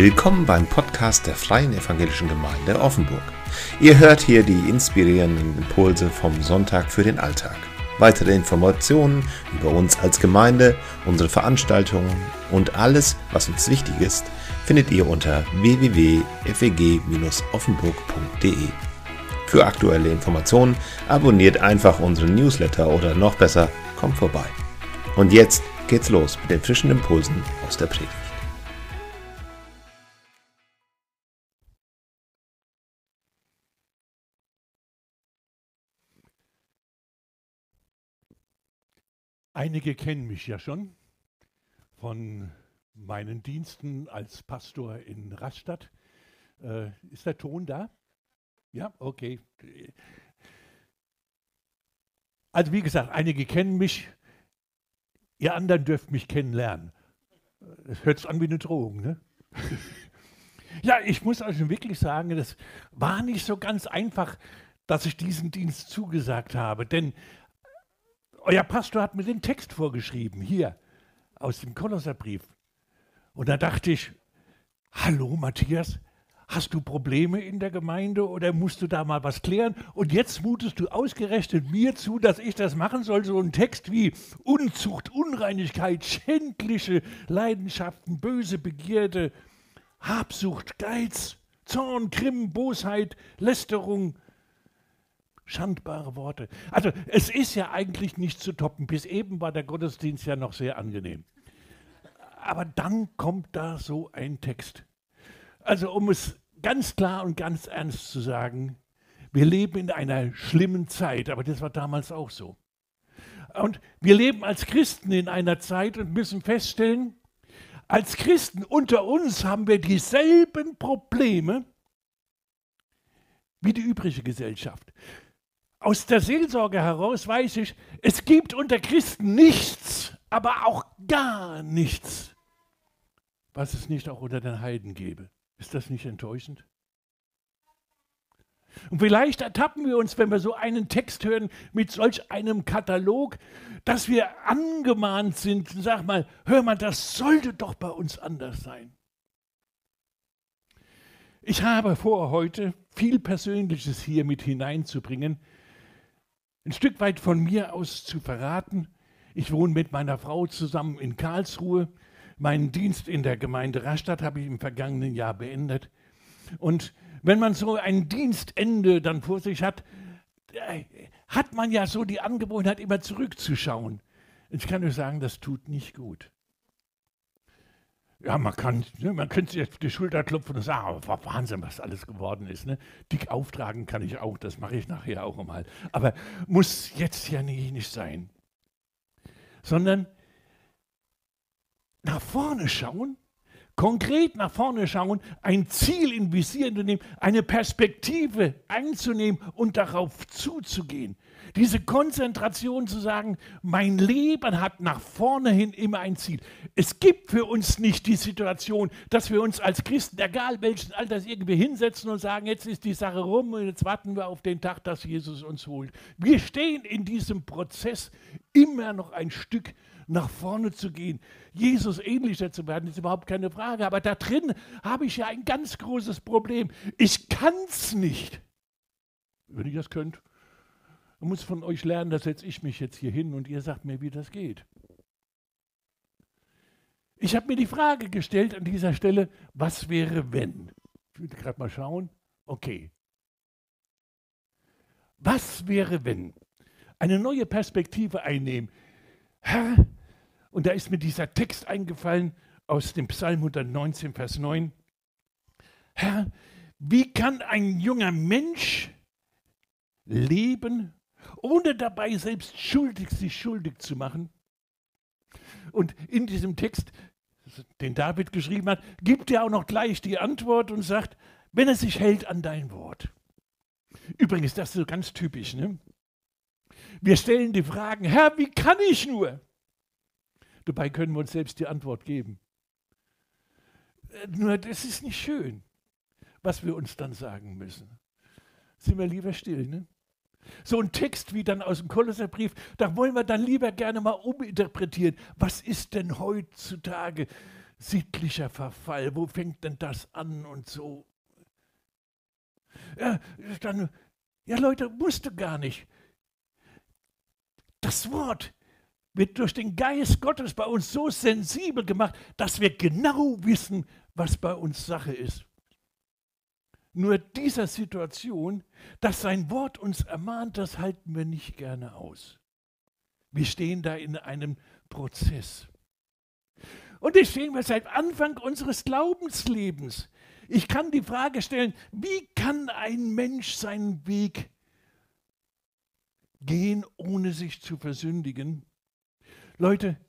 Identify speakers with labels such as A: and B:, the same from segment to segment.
A: Willkommen beim Podcast der Freien Evangelischen Gemeinde Offenburg. Ihr hört hier die inspirierenden Impulse vom Sonntag für den Alltag. Weitere Informationen über uns als Gemeinde, unsere Veranstaltungen und alles, was uns wichtig ist, findet ihr unter www.feg-offenburg.de. Für aktuelle Informationen abonniert einfach unseren Newsletter oder noch besser, kommt vorbei. Und jetzt geht's los mit den frischen Impulsen aus der Predigt.
B: Einige kennen mich ja schon von meinen Diensten als Pastor in Rastatt. Äh, ist der Ton da? Ja, okay. Also wie gesagt, einige kennen mich, ihr anderen dürft mich kennenlernen. Das hört sich an wie eine Drohung, ne? ja, ich muss also wirklich sagen, das war nicht so ganz einfach, dass ich diesen Dienst zugesagt habe, denn euer Pastor hat mir den Text vorgeschrieben, hier aus dem Kolosserbrief. Und da dachte ich, hallo Matthias, hast du Probleme in der Gemeinde oder musst du da mal was klären? Und jetzt mutest du ausgerechnet mir zu, dass ich das machen soll, so ein Text wie Unzucht, Unreinigkeit, schändliche Leidenschaften, böse Begierde, Habsucht, Geiz, Zorn, Grimm, Bosheit, Lästerung, Schandbare Worte. Also es ist ja eigentlich nicht zu toppen. Bis eben war der Gottesdienst ja noch sehr angenehm. Aber dann kommt da so ein Text. Also um es ganz klar und ganz ernst zu sagen, wir leben in einer schlimmen Zeit, aber das war damals auch so. Und wir leben als Christen in einer Zeit und müssen feststellen, als Christen unter uns haben wir dieselben Probleme wie die übrige Gesellschaft aus der Seelsorge heraus weiß ich, es gibt unter Christen nichts, aber auch gar nichts, was es nicht auch unter den Heiden gäbe. Ist das nicht enttäuschend? Und vielleicht ertappen wir uns, wenn wir so einen Text hören mit solch einem Katalog, dass wir angemahnt sind, sag mal, hör mal, das sollte doch bei uns anders sein. Ich habe vor, heute viel Persönliches hier mit hineinzubringen, ein Stück weit von mir aus zu verraten. Ich wohne mit meiner Frau zusammen in Karlsruhe. Meinen Dienst in der Gemeinde Rastatt habe ich im vergangenen Jahr beendet. Und wenn man so ein Dienstende dann vor sich hat, äh, hat man ja so die Angewohnheit, immer zurückzuschauen. Ich kann nur sagen, das tut nicht gut. Ja, man kann, ne, man könnte sich auf die Schulter klopfen und sagen, oh, Wahnsinn, was alles geworden ist. Ne? Dick auftragen kann ich auch, das mache ich nachher auch mal. Aber muss jetzt ja nicht, nicht sein. Sondern nach vorne schauen, konkret nach vorne schauen, ein Ziel in Visier zu nehmen, eine Perspektive einzunehmen und darauf zuzugehen. Diese Konzentration zu sagen, mein Leben hat nach vorne hin immer ein Ziel. Es gibt für uns nicht die Situation, dass wir uns als Christen, egal welchen Alters, irgendwie hinsetzen und sagen, jetzt ist die Sache rum und jetzt warten wir auf den Tag, dass Jesus uns holt. Wir stehen in diesem Prozess immer noch ein Stück nach vorne zu gehen, Jesus ähnlicher zu werden, ist überhaupt keine Frage. Aber da drin habe ich ja ein ganz großes Problem. Ich kann es nicht. Wenn ich das könnte, ich muss von euch lernen, da setze ich mich jetzt hier hin und ihr sagt mir, wie das geht. Ich habe mir die Frage gestellt an dieser Stelle, was wäre, wenn? Ich will gerade mal schauen. Okay. Was wäre, wenn? Eine neue Perspektive einnehmen. Herr, und da ist mir dieser Text eingefallen aus dem Psalm 119, Vers 9. Herr, wie kann ein junger Mensch leben ohne dabei selbst schuldig sich schuldig zu machen. Und in diesem Text, den David geschrieben hat, gibt er auch noch gleich die Antwort und sagt, wenn er sich hält an dein Wort. Übrigens, das ist so ganz typisch. Ne? Wir stellen die Fragen, Herr, wie kann ich nur? Dabei können wir uns selbst die Antwort geben. Äh, nur das ist nicht schön, was wir uns dann sagen müssen. Sind wir lieber still, ne? So ein Text wie dann aus dem Kolosserbrief, da wollen wir dann lieber gerne mal uminterpretieren. Was ist denn heutzutage sittlicher Verfall, wo fängt denn das an und so? Ja, dann, ja Leute, musste gar nicht. Das Wort wird durch den Geist Gottes bei uns so sensibel gemacht, dass wir genau wissen, was bei uns Sache ist. Nur dieser Situation, dass sein Wort uns ermahnt, das halten wir nicht gerne aus. Wir stehen da in einem Prozess. Und das stehen wir seit Anfang unseres Glaubenslebens. Ich kann die Frage stellen, wie kann ein Mensch seinen Weg gehen, ohne sich zu versündigen? Leute,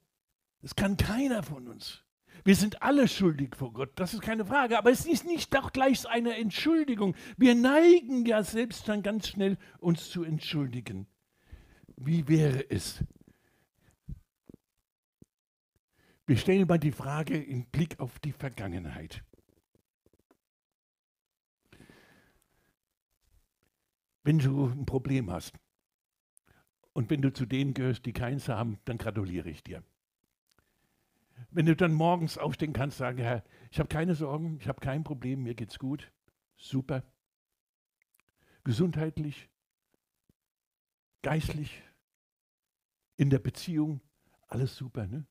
B: es kann keiner von uns. Wir sind alle schuldig vor Gott, das ist keine Frage. Aber es ist nicht auch gleich eine Entschuldigung. Wir neigen ja selbst dann ganz schnell, uns zu entschuldigen. Wie wäre es? Wir stellen mal die Frage im Blick auf die Vergangenheit. Wenn du ein Problem hast und wenn du zu denen gehörst, die keins haben, dann gratuliere ich dir. Wenn du dann morgens aufstehen kannst, sagen, Herr, ich habe keine Sorgen, ich habe kein Problem, mir geht's gut, super. Gesundheitlich, geistlich, in der Beziehung, alles super, ne?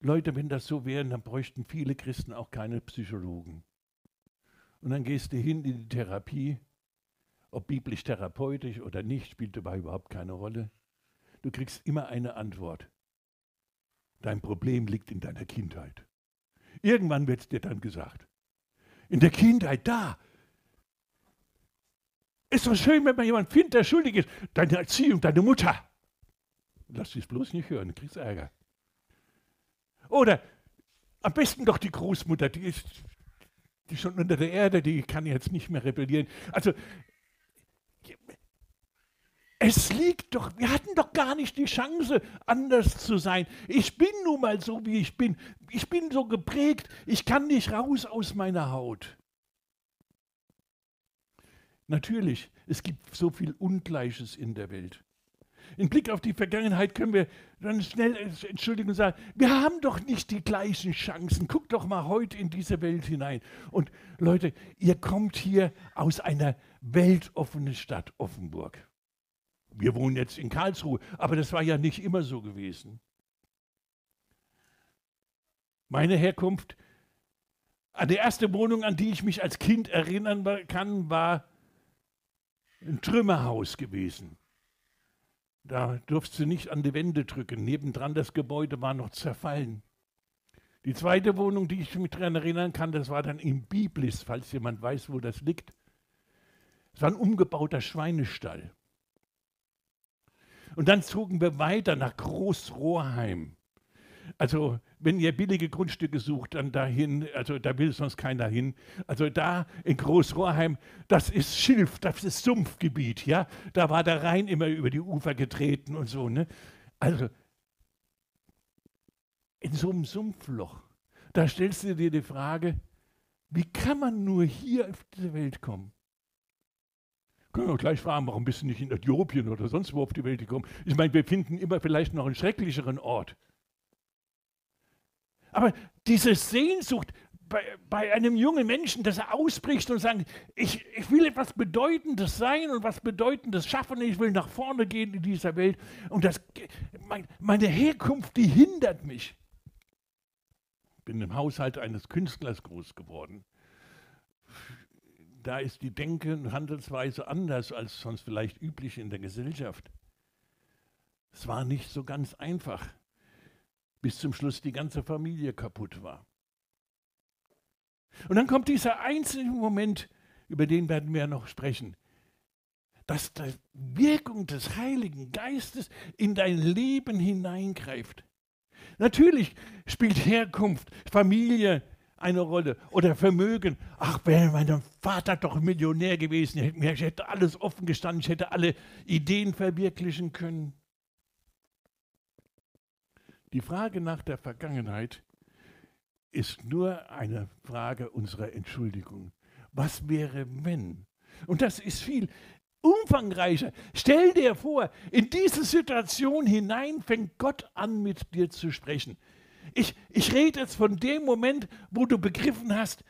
B: Leute, wenn das so wäre, dann bräuchten viele Christen auch keine Psychologen. Und dann gehst du hin in die Therapie, ob biblisch therapeutisch oder nicht, spielt dabei überhaupt keine Rolle. Du kriegst immer eine Antwort. Dein Problem liegt in deiner Kindheit. Irgendwann wird es dir dann gesagt. In der Kindheit, da. Ist doch schön, wenn man jemanden findet, der schuldig ist. Deine Erziehung, deine Mutter. Lass dich bloß nicht hören, du kriegst Ärger. Oder am besten doch die Großmutter, die ist die schon unter der Erde, die kann jetzt nicht mehr rebellieren. Also es liegt doch, wir hatten doch gar nicht die Chance, anders zu sein. Ich bin nun mal so, wie ich bin. Ich bin so geprägt, ich kann nicht raus aus meiner Haut. Natürlich, es gibt so viel Ungleiches in der Welt. Im Blick auf die Vergangenheit können wir dann schnell entschuldigen und sagen, wir haben doch nicht die gleichen Chancen. Guckt doch mal heute in diese Welt hinein. Und Leute, ihr kommt hier aus einer weltoffenen Stadt Offenburg. Wir wohnen jetzt in Karlsruhe, aber das war ja nicht immer so gewesen. Meine Herkunft, an die erste Wohnung, an die ich mich als Kind erinnern kann, war ein Trümmerhaus gewesen. Da durfst du nicht an die Wände drücken. Nebendran das Gebäude war noch zerfallen. Die zweite Wohnung, die ich mich daran erinnern kann, das war dann in Biblis, falls jemand weiß, wo das liegt. Es war ein umgebauter Schweinestall. Und dann zogen wir weiter nach Großrohrheim. Also, wenn ihr billige Grundstücke sucht, dann dahin, also da will sonst keiner hin. Also da in Großrohrheim, das ist Schilf, das ist Sumpfgebiet, ja. Da war der Rhein immer über die Ufer getreten und so, ne. Also, in so einem Sumpfloch, da stellst du dir die Frage, wie kann man nur hier auf diese Welt kommen? Können wir gleich fragen, warum bist du nicht in Äthiopien oder sonst wo auf die Welt gekommen? Ich meine, wir finden immer vielleicht noch einen schrecklicheren Ort. Aber diese Sehnsucht bei, bei einem jungen Menschen, dass er ausbricht und sagt, ich, ich will etwas Bedeutendes sein und was Bedeutendes schaffen, ich will nach vorne gehen in dieser Welt. Und das, mein, meine Herkunft, die hindert mich. Ich bin im Haushalt eines Künstlers groß geworden da ist die Denke und Handelsweise anders als sonst vielleicht üblich in der Gesellschaft. Es war nicht so ganz einfach, bis zum Schluss die ganze Familie kaputt war. Und dann kommt dieser einzelne Moment, über den werden wir noch sprechen, dass die Wirkung des Heiligen Geistes in dein Leben hineingreift. Natürlich spielt Herkunft, Familie, eine Rolle. Oder Vermögen. Ach, wäre mein Vater doch Millionär gewesen, ich hätte alles offen gestanden, ich hätte alle Ideen verwirklichen können. Die Frage nach der Vergangenheit ist nur eine Frage unserer Entschuldigung. Was wäre, wenn? Und das ist viel umfangreicher. Stell dir vor, in diese Situation hinein fängt Gott an, mit dir zu sprechen. Ich, ich rede jetzt von dem Moment, wo du begriffen hast,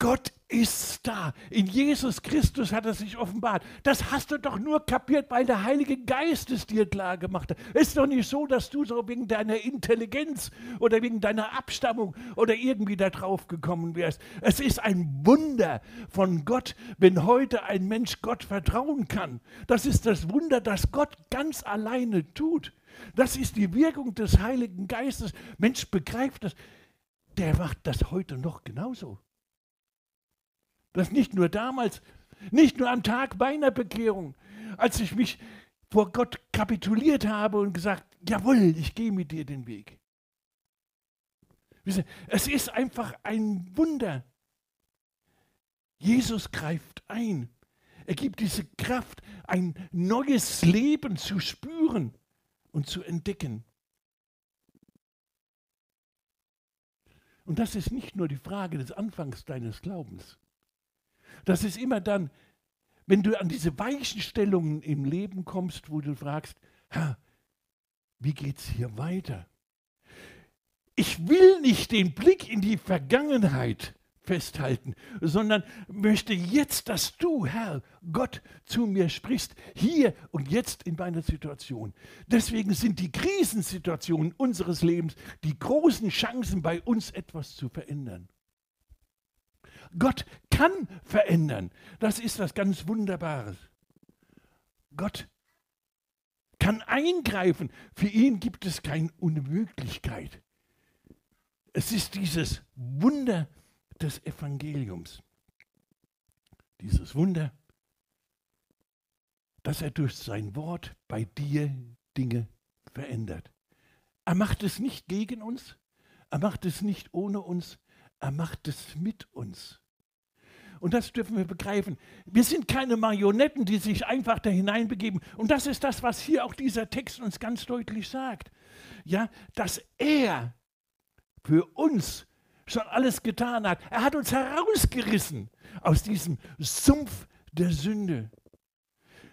B: Gott ist da. In Jesus Christus hat er sich offenbart. Das hast du doch nur kapiert, weil der Heilige Geist es dir klar gemacht hat. Es ist doch nicht so, dass du so wegen deiner Intelligenz oder wegen deiner Abstammung oder irgendwie da drauf gekommen wärst. Es ist ein Wunder von Gott, wenn heute ein Mensch Gott vertrauen kann. Das ist das Wunder, das Gott ganz alleine tut. Das ist die Wirkung des Heiligen Geistes. Mensch begreift das. Der macht das heute noch genauso. Das nicht nur damals, nicht nur am Tag meiner Bekehrung, als ich mich vor Gott kapituliert habe und gesagt, jawohl, ich gehe mit dir den Weg. Es ist einfach ein Wunder. Jesus greift ein. Er gibt diese Kraft, ein neues Leben zu spüren und zu entdecken. Und das ist nicht nur die Frage des Anfangs deines Glaubens. Das ist immer dann, wenn du an diese Weichenstellungen im Leben kommst, wo du fragst, wie geht es hier weiter? Ich will nicht den Blick in die Vergangenheit festhalten, sondern möchte jetzt, dass du, Herr, Gott, zu mir sprichst, hier und jetzt in meiner Situation. Deswegen sind die Krisensituationen unseres Lebens die großen Chancen, bei uns etwas zu verändern. Gott kann verändern. Das ist was ganz Wunderbares. Gott kann eingreifen. Für ihn gibt es keine Unmöglichkeit. Es ist dieses Wunder des Evangeliums. Dieses Wunder, dass er durch sein Wort bei dir Dinge verändert. Er macht es nicht gegen uns, er macht es nicht ohne uns, er macht es mit uns. Und das dürfen wir begreifen. Wir sind keine Marionetten, die sich einfach da hineinbegeben. Und das ist das, was hier auch dieser Text uns ganz deutlich sagt. Ja, dass er für uns schon alles getan hat. Er hat uns herausgerissen aus diesem Sumpf der Sünde.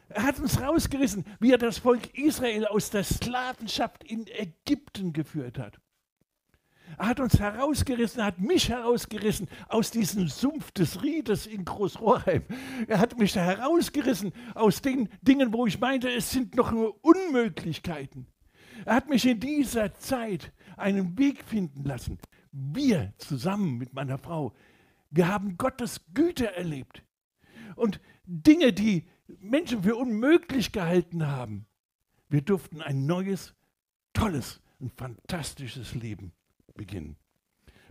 B: Er hat uns rausgerissen, wie er das Volk Israel aus der Sklavenschaft in Ägypten geführt hat. Er hat uns herausgerissen, er hat mich herausgerissen aus diesem Sumpf des Riedes in Großrohrheim. Er hat mich herausgerissen aus den Dingen, wo ich meinte, es sind noch nur Unmöglichkeiten. Er hat mich in dieser Zeit einen Weg finden lassen. Wir zusammen mit meiner Frau, wir haben Gottes Güte erlebt. Und Dinge, die Menschen für unmöglich gehalten haben, wir durften ein neues, tolles und fantastisches Leben beginnen.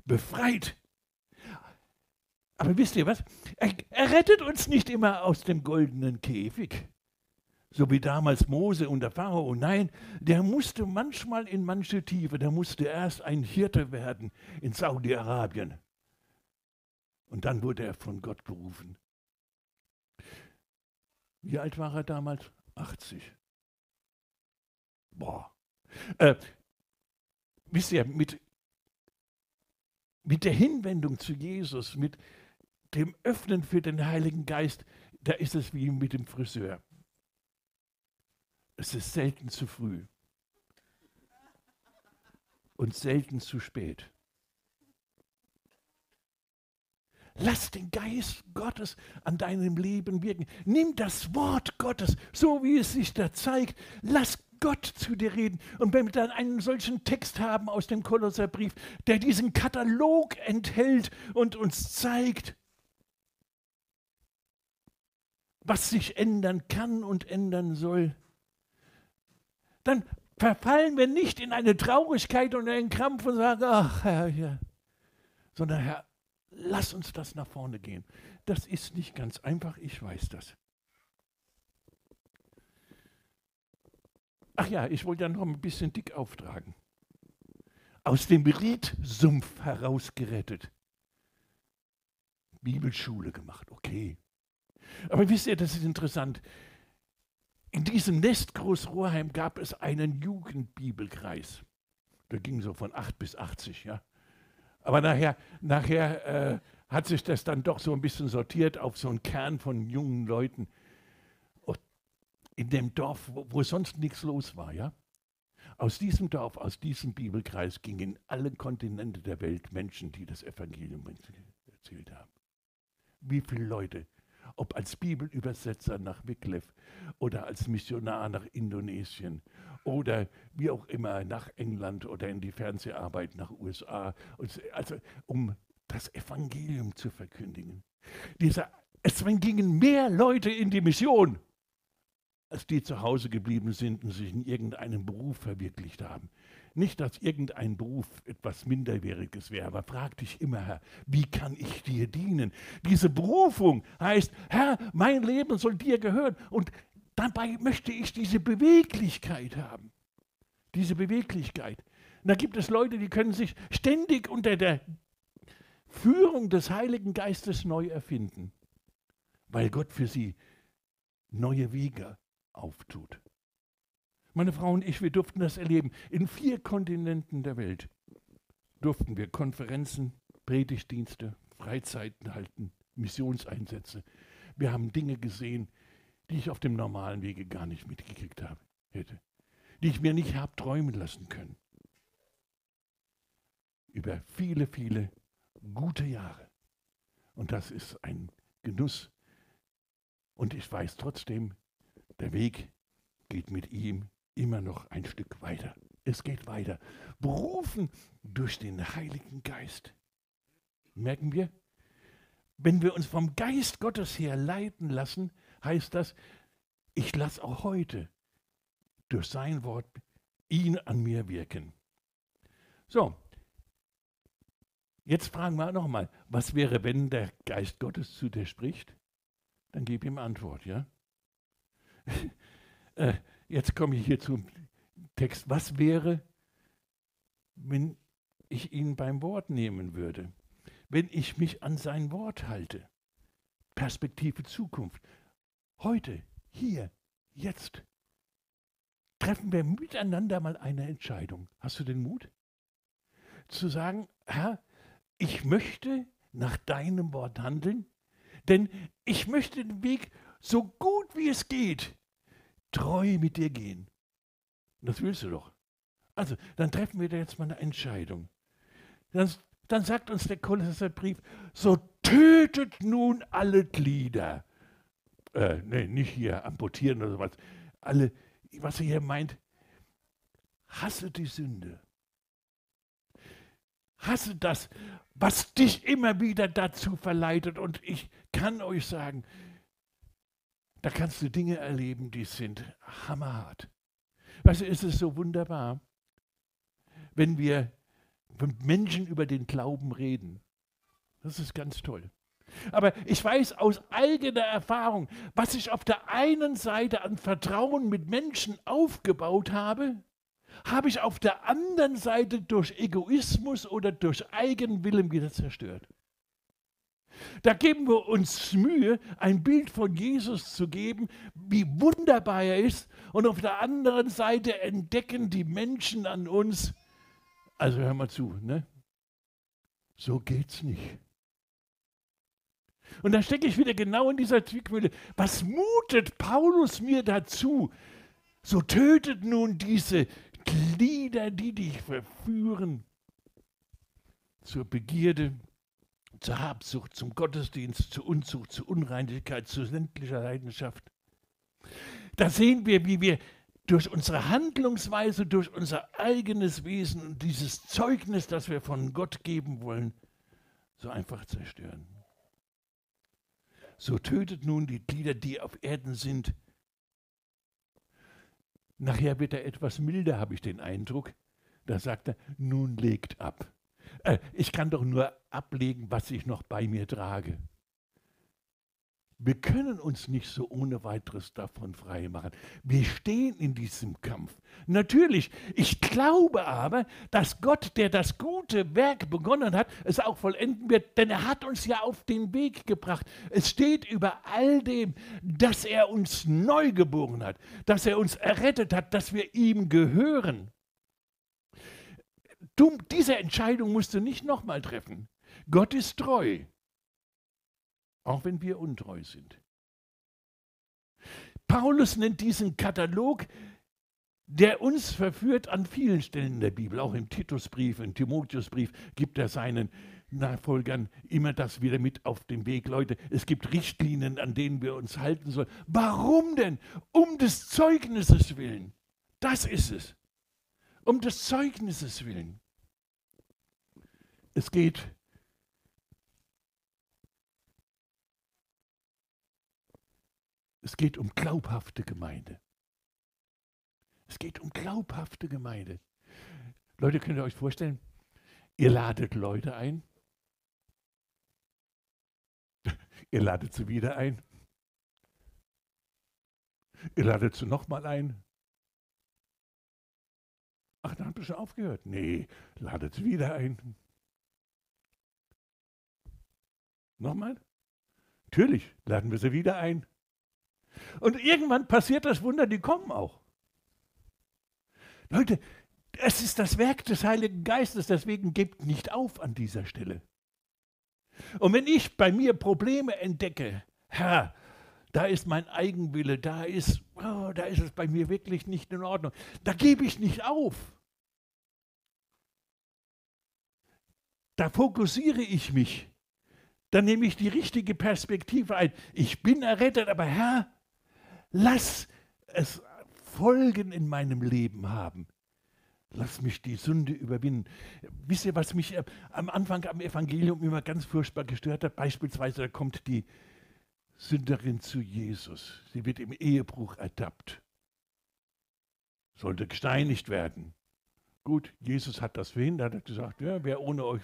B: Befreit. Aber wisst ihr was? Er, er rettet uns nicht immer aus dem goldenen Käfig so wie damals Mose und der Pharao. Nein, der musste manchmal in manche Tiefe, der musste erst ein Hirte werden in Saudi-Arabien. Und dann wurde er von Gott berufen. Wie alt war er damals? 80. Boah. Äh, wisst ihr, mit mit der Hinwendung zu Jesus, mit dem Öffnen für den Heiligen Geist, da ist es wie mit dem Friseur. Es ist selten zu früh und selten zu spät. Lass den Geist Gottes an deinem Leben wirken. Nimm das Wort Gottes, so wie es sich da zeigt. Lass Gott zu dir reden. Und wenn wir dann einen solchen Text haben aus dem Kolosserbrief, der diesen Katalog enthält und uns zeigt, was sich ändern kann und ändern soll, dann verfallen wir nicht in eine Traurigkeit und einen Krampf und sagen, ach Herr, ja. sondern Herr, lass uns das nach vorne gehen. Das ist nicht ganz einfach, ich weiß das. Ach ja, ich wollte ja noch ein bisschen dick auftragen. Aus dem Riedsumpf herausgerettet. Bibelschule gemacht, okay. Aber wisst ihr, das ist interessant. In diesem Nest Großrohrheim gab es einen Jugendbibelkreis. Der ging so von 8 bis 80, ja. Aber nachher, nachher äh, hat sich das dann doch so ein bisschen sortiert auf so einen Kern von jungen Leuten in dem Dorf, wo, wo sonst nichts los war, ja. Aus diesem Dorf, aus diesem Bibelkreis gingen in alle Kontinente der Welt Menschen, die das Evangelium erzählt haben. Wie viele Leute, ob als Bibelübersetzer nach Wycliffe oder als Missionar nach Indonesien oder wie auch immer nach England oder in die Fernseharbeit nach USA, also um das Evangelium zu verkündigen. Dieser, es gingen mehr Leute in die Mission als die zu Hause geblieben sind und sich in irgendeinem Beruf verwirklicht haben. Nicht, dass irgendein Beruf etwas Minderwertiges wäre, aber frag dich immer, Herr, wie kann ich dir dienen? Diese Berufung heißt, Herr, mein Leben soll dir gehören und dabei möchte ich diese Beweglichkeit haben. Diese Beweglichkeit. Und da gibt es Leute, die können sich ständig unter der Führung des Heiligen Geistes neu erfinden, weil Gott für sie neue Wege auftut. Meine Frau und ich, wir durften das erleben. In vier Kontinenten der Welt durften wir Konferenzen, Predigtdienste, Freizeiten halten, Missionseinsätze. Wir haben Dinge gesehen, die ich auf dem normalen Wege gar nicht mitgekriegt habe, hätte, die ich mir nicht habe träumen lassen können. Über viele, viele gute Jahre. Und das ist ein Genuss. Und ich weiß trotzdem, der Weg geht mit ihm immer noch ein Stück weiter. Es geht weiter. Berufen durch den Heiligen Geist. Merken wir? Wenn wir uns vom Geist Gottes her leiten lassen, heißt das, ich lasse auch heute durch sein Wort ihn an mir wirken. So, jetzt fragen wir nochmal, was wäre, wenn der Geist Gottes zu dir spricht? Dann gib ihm Antwort, ja? äh, jetzt komme ich hier zum Text. Was wäre, wenn ich ihn beim Wort nehmen würde? Wenn ich mich an sein Wort halte? Perspektive Zukunft. Heute, hier, jetzt. Treffen wir miteinander mal eine Entscheidung. Hast du den Mut? Zu sagen, Herr, ich möchte nach deinem Wort handeln, denn ich möchte den Weg so gut wie es geht, treu mit dir gehen. Das willst du doch. Also, dann treffen wir da jetzt mal eine Entscheidung. Dann, dann sagt uns der Kolosserbrief, so tötet nun alle Glieder. Äh, nee, nicht hier amputieren oder sowas. Alle, was er hier meint, hasse die Sünde. Hasse das, was dich immer wieder dazu verleitet. Und ich kann euch sagen, da kannst du Dinge erleben, die sind hammerhart. Weißt du, ist es so wunderbar, wenn wir mit Menschen über den Glauben reden. Das ist ganz toll. Aber ich weiß aus eigener Erfahrung, was ich auf der einen Seite an Vertrauen mit Menschen aufgebaut habe, habe ich auf der anderen Seite durch Egoismus oder durch Eigenwillen wieder zerstört. Da geben wir uns Mühe, ein Bild von Jesus zu geben, wie wunderbar er ist. Und auf der anderen Seite entdecken die Menschen an uns, also hör mal zu, ne? So geht's nicht. Und da stecke ich wieder genau in dieser Zwickmühle. Was mutet Paulus mir dazu? So tötet nun diese Glieder, die dich verführen, zur Begierde, zur Habsucht, zum Gottesdienst, zur Unzucht, zur Unreinigkeit, zu sämtlicher Leidenschaft. Da sehen wir, wie wir durch unsere Handlungsweise, durch unser eigenes Wesen und dieses Zeugnis, das wir von Gott geben wollen, so einfach zerstören. So tötet nun die Glieder, die auf Erden sind. Nachher wird er etwas milder, habe ich den Eindruck. Da sagt er, nun legt ab. Äh, ich kann doch nur ablegen, was ich noch bei mir trage. Wir können uns nicht so ohne weiteres davon frei machen. Wir stehen in diesem Kampf. Natürlich, ich glaube aber, dass Gott, der das gute Werk begonnen hat, es auch vollenden wird, denn er hat uns ja auf den Weg gebracht. Es steht über all dem, dass er uns neu geboren hat, dass er uns errettet hat, dass wir ihm gehören. Du, diese Entscheidung musst du nicht nochmal treffen. Gott ist treu, auch wenn wir untreu sind. Paulus nennt diesen Katalog der uns verführt an vielen Stellen der Bibel, auch im Titusbrief, im Timotheusbrief gibt er seinen Nachfolgern immer das wieder mit auf den Weg. Leute, es gibt Richtlinien, an denen wir uns halten sollen. Warum denn? Um des Zeugnisses willen. Das ist es. Um des Zeugnisses willen. Es geht Es geht um glaubhafte Gemeinde. Es geht um glaubhafte Gemeinde. Leute, könnt ihr euch vorstellen, ihr ladet Leute ein, ihr ladet sie wieder ein, ihr ladet sie nochmal ein. Ach, dann habt ihr schon aufgehört. Nee, ladet sie wieder ein. Nochmal? Natürlich, laden wir sie wieder ein. Und irgendwann passiert das Wunder, die kommen auch. Leute, es ist das Werk des Heiligen Geistes, deswegen gebt nicht auf an dieser Stelle. Und wenn ich bei mir Probleme entdecke, Herr, da ist mein Eigenwille, da ist, oh, da ist es bei mir wirklich nicht in Ordnung, da gebe ich nicht auf. Da fokussiere ich mich. Da nehme ich die richtige Perspektive ein. Ich bin errettet, aber Herr, lass es Folgen in meinem Leben haben. Lass mich die Sünde überwinden. Wisst ihr, was mich äh, am Anfang am Evangelium immer ganz furchtbar gestört hat? Beispielsweise, da kommt die Sünderin zu Jesus. Sie wird im Ehebruch ertappt. Sollte gesteinigt werden. Gut, Jesus hat das verhindert, hat gesagt, ja, wer ohne, euch,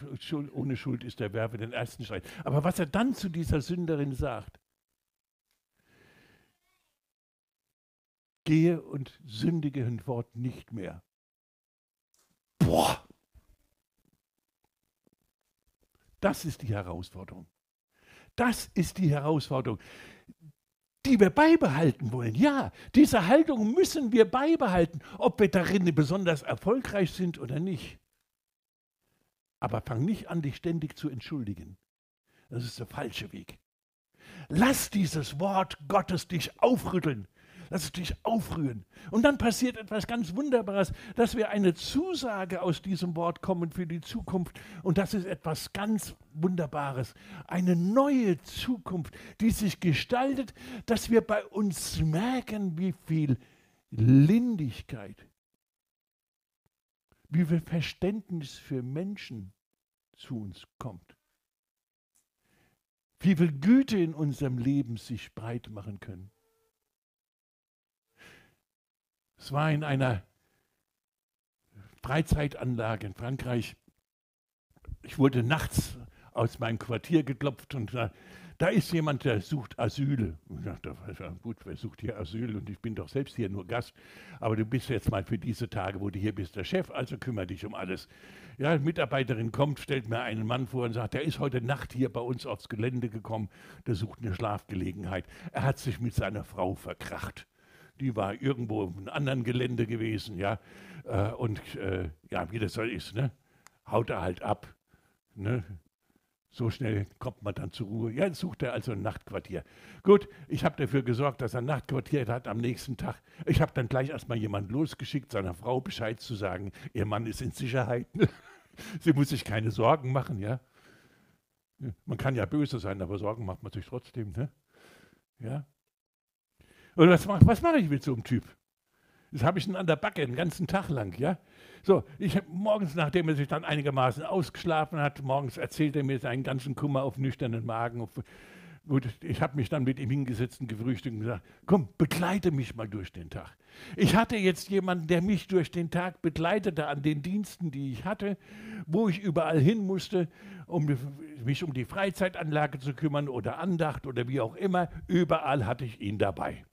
B: ohne Schuld ist, der werfe den ersten Stein. Aber was er dann zu dieser Sünderin sagt, gehe und sündige hinfort nicht mehr. Boah! Das ist die Herausforderung. Das ist die Herausforderung, die wir beibehalten wollen. Ja, diese Haltung müssen wir beibehalten, ob wir darin besonders erfolgreich sind oder nicht. Aber fang nicht an, dich ständig zu entschuldigen. Das ist der falsche Weg. Lass dieses Wort Gottes dich aufrütteln. Lass es dich aufrühren. Und dann passiert etwas ganz Wunderbares, dass wir eine Zusage aus diesem Wort kommen für die Zukunft. Und das ist etwas ganz Wunderbares. Eine neue Zukunft, die sich gestaltet, dass wir bei uns merken, wie viel Lindigkeit, wie viel Verständnis für Menschen zu uns kommt. Wie viel Güte in unserem Leben sich breit machen können. Es war in einer Freizeitanlage in Frankreich. Ich wurde nachts aus meinem Quartier geklopft und da, da ist jemand, der sucht Asyl. Ich dachte, gut, wer sucht hier Asyl? Und ich bin doch selbst hier nur Gast. Aber du bist jetzt mal für diese Tage, wo du hier bist, der Chef, also kümmere dich um alles. Ja, eine Mitarbeiterin kommt, stellt mir einen Mann vor und sagt, der ist heute Nacht hier bei uns aufs Gelände gekommen, der sucht eine Schlafgelegenheit. Er hat sich mit seiner Frau verkracht die war irgendwo auf einem anderen Gelände gewesen, ja. Äh, und äh, ja, wie das so ist, ne? Haut er halt ab. Ne? So schnell kommt man dann zur Ruhe. Ja, jetzt sucht er also ein Nachtquartier. Gut, ich habe dafür gesorgt, dass er ein Nachtquartier hat am nächsten Tag. Ich habe dann gleich erstmal jemanden losgeschickt, seiner Frau Bescheid zu sagen, ihr Mann ist in Sicherheit. Sie muss sich keine Sorgen machen, ja. Man kann ja böse sein, aber Sorgen macht man sich trotzdem, ne? Ja. Und was mache was mach ich mit so einem Typ? Das habe ich dann an der Backe den ganzen Tag lang, ja. So, ich habe morgens, nachdem er sich dann einigermaßen ausgeschlafen hat, morgens erzählt er mir seinen ganzen Kummer auf nüchternen Magen. Auf, gut, ich habe mich dann mit ihm hingesetzt und gefrühstückt und gesagt, komm, begleite mich mal durch den Tag. Ich hatte jetzt jemanden, der mich durch den Tag begleitete an den Diensten, die ich hatte, wo ich überall hin musste, um mich um die Freizeitanlage zu kümmern oder Andacht oder wie auch immer. Überall hatte ich ihn dabei.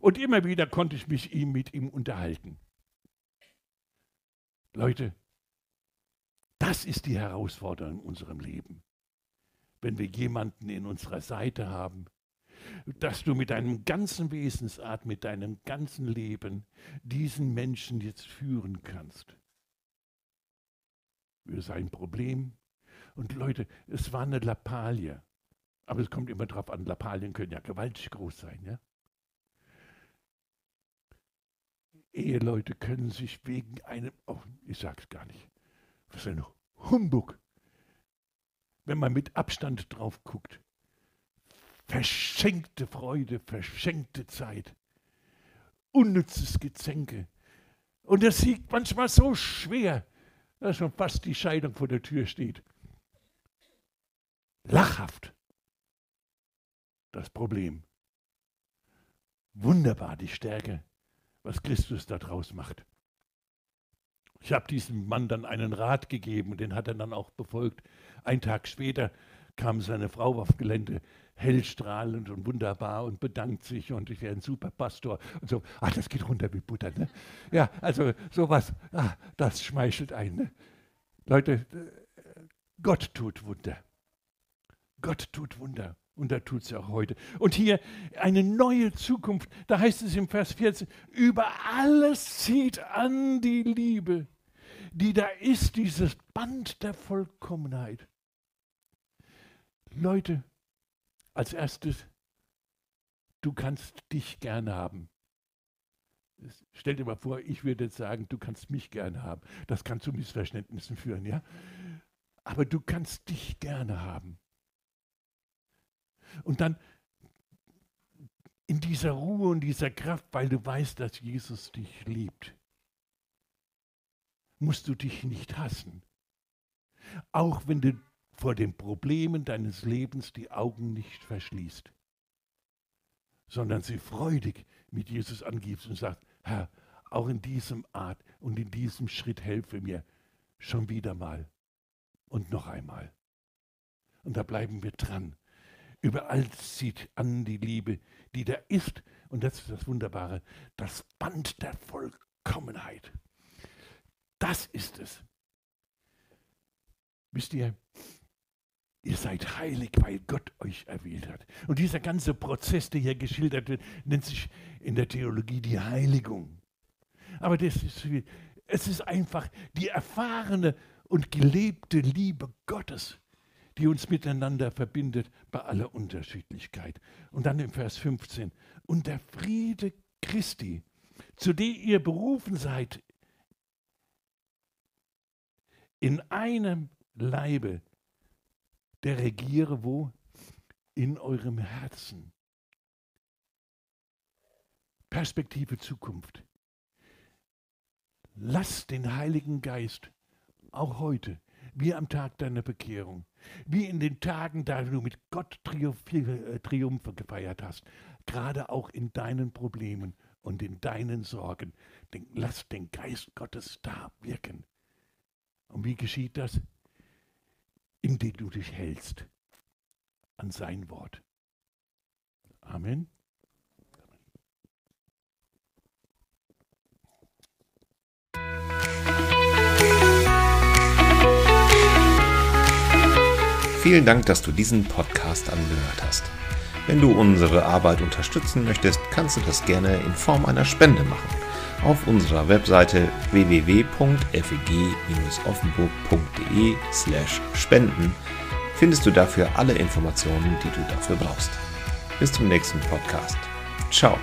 B: Und immer wieder konnte ich mich ihm, mit ihm unterhalten. Leute, das ist die Herausforderung in unserem Leben. Wenn wir jemanden in unserer Seite haben, dass du mit deinem ganzen Wesensart, mit deinem ganzen Leben diesen Menschen jetzt führen kannst. Für sein Problem. Und Leute, es war eine Lappalie. Aber es kommt immer darauf an, Lappalien können ja gewaltig groß sein. Ja? Eheleute können sich wegen einem, oh, ich sag's gar nicht, was ein Humbug, wenn man mit Abstand drauf guckt. Verschenkte Freude, verschenkte Zeit, unnützes Gezänke. Und es sieht manchmal so schwer, dass schon fast die Scheidung vor der Tür steht. Lachhaft. Das Problem. Wunderbar die Stärke, was Christus daraus macht. Ich habe diesem Mann dann einen Rat gegeben und den hat er dann auch befolgt. Ein Tag später kam seine Frau auf Gelände, hellstrahlend und wunderbar und bedankt sich und ich wäre ein super Pastor und so. Ach, das geht runter wie Butter, ne? Ja, also sowas, ah, das schmeichelt ein. Ne? Leute, Gott tut Wunder. Gott tut Wunder. Und da tut es auch heute. Und hier eine neue Zukunft. Da heißt es im Vers 14, über alles zieht an die Liebe, die da ist, dieses Band der Vollkommenheit. Leute, als erstes, du kannst dich gerne haben. Stell dir mal vor, ich würde jetzt sagen, du kannst mich gerne haben. Das kann zu Missverständnissen führen, ja? Aber du kannst dich gerne haben. Und dann in dieser Ruhe und dieser Kraft, weil du weißt, dass Jesus dich liebt, musst du dich nicht hassen. Auch wenn du vor den Problemen deines Lebens die Augen nicht verschließt, sondern sie freudig mit Jesus angibst und sagst, Herr, auch in diesem Art und in diesem Schritt helfe mir schon wieder mal und noch einmal. Und da bleiben wir dran Überall zieht an die Liebe, die da ist. Und das ist das Wunderbare, das Band der Vollkommenheit. Das ist es. Wisst ihr, ihr seid heilig, weil Gott euch erwählt hat. Und dieser ganze Prozess, der hier geschildert wird, nennt sich in der Theologie die Heiligung. Aber das ist, es ist einfach die erfahrene und gelebte Liebe Gottes die uns miteinander verbindet bei aller Unterschiedlichkeit. Und dann im Vers 15, und der Friede Christi, zu dem ihr berufen seid, in einem Leibe, der regiere wo? In eurem Herzen. Perspektive Zukunft. Lasst den Heiligen Geist auch heute wie am Tag deiner Bekehrung, wie in den Tagen, da du mit Gott äh, Triumphe gefeiert hast, gerade auch in deinen Problemen und in deinen Sorgen. Den, lass den Geist Gottes da wirken. Und wie geschieht das? Indem du dich hältst an sein Wort. Amen.
A: Vielen Dank, dass du diesen Podcast angehört hast. Wenn du unsere Arbeit unterstützen möchtest, kannst du das gerne in Form einer Spende machen. Auf unserer Webseite www.feg-offenburg.de/spenden findest du dafür alle Informationen, die du dafür brauchst. Bis zum nächsten Podcast. Ciao.